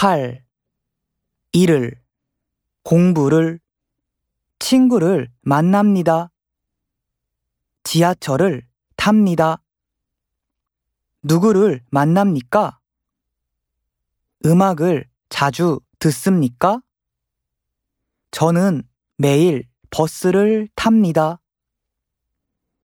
팔, 일을, 공부를, 친구를 만납니다. 지하철을 탑니다. 누구를 만납니까? 음악을 자주 듣습니까? 저는 매일 버스를 탑니다.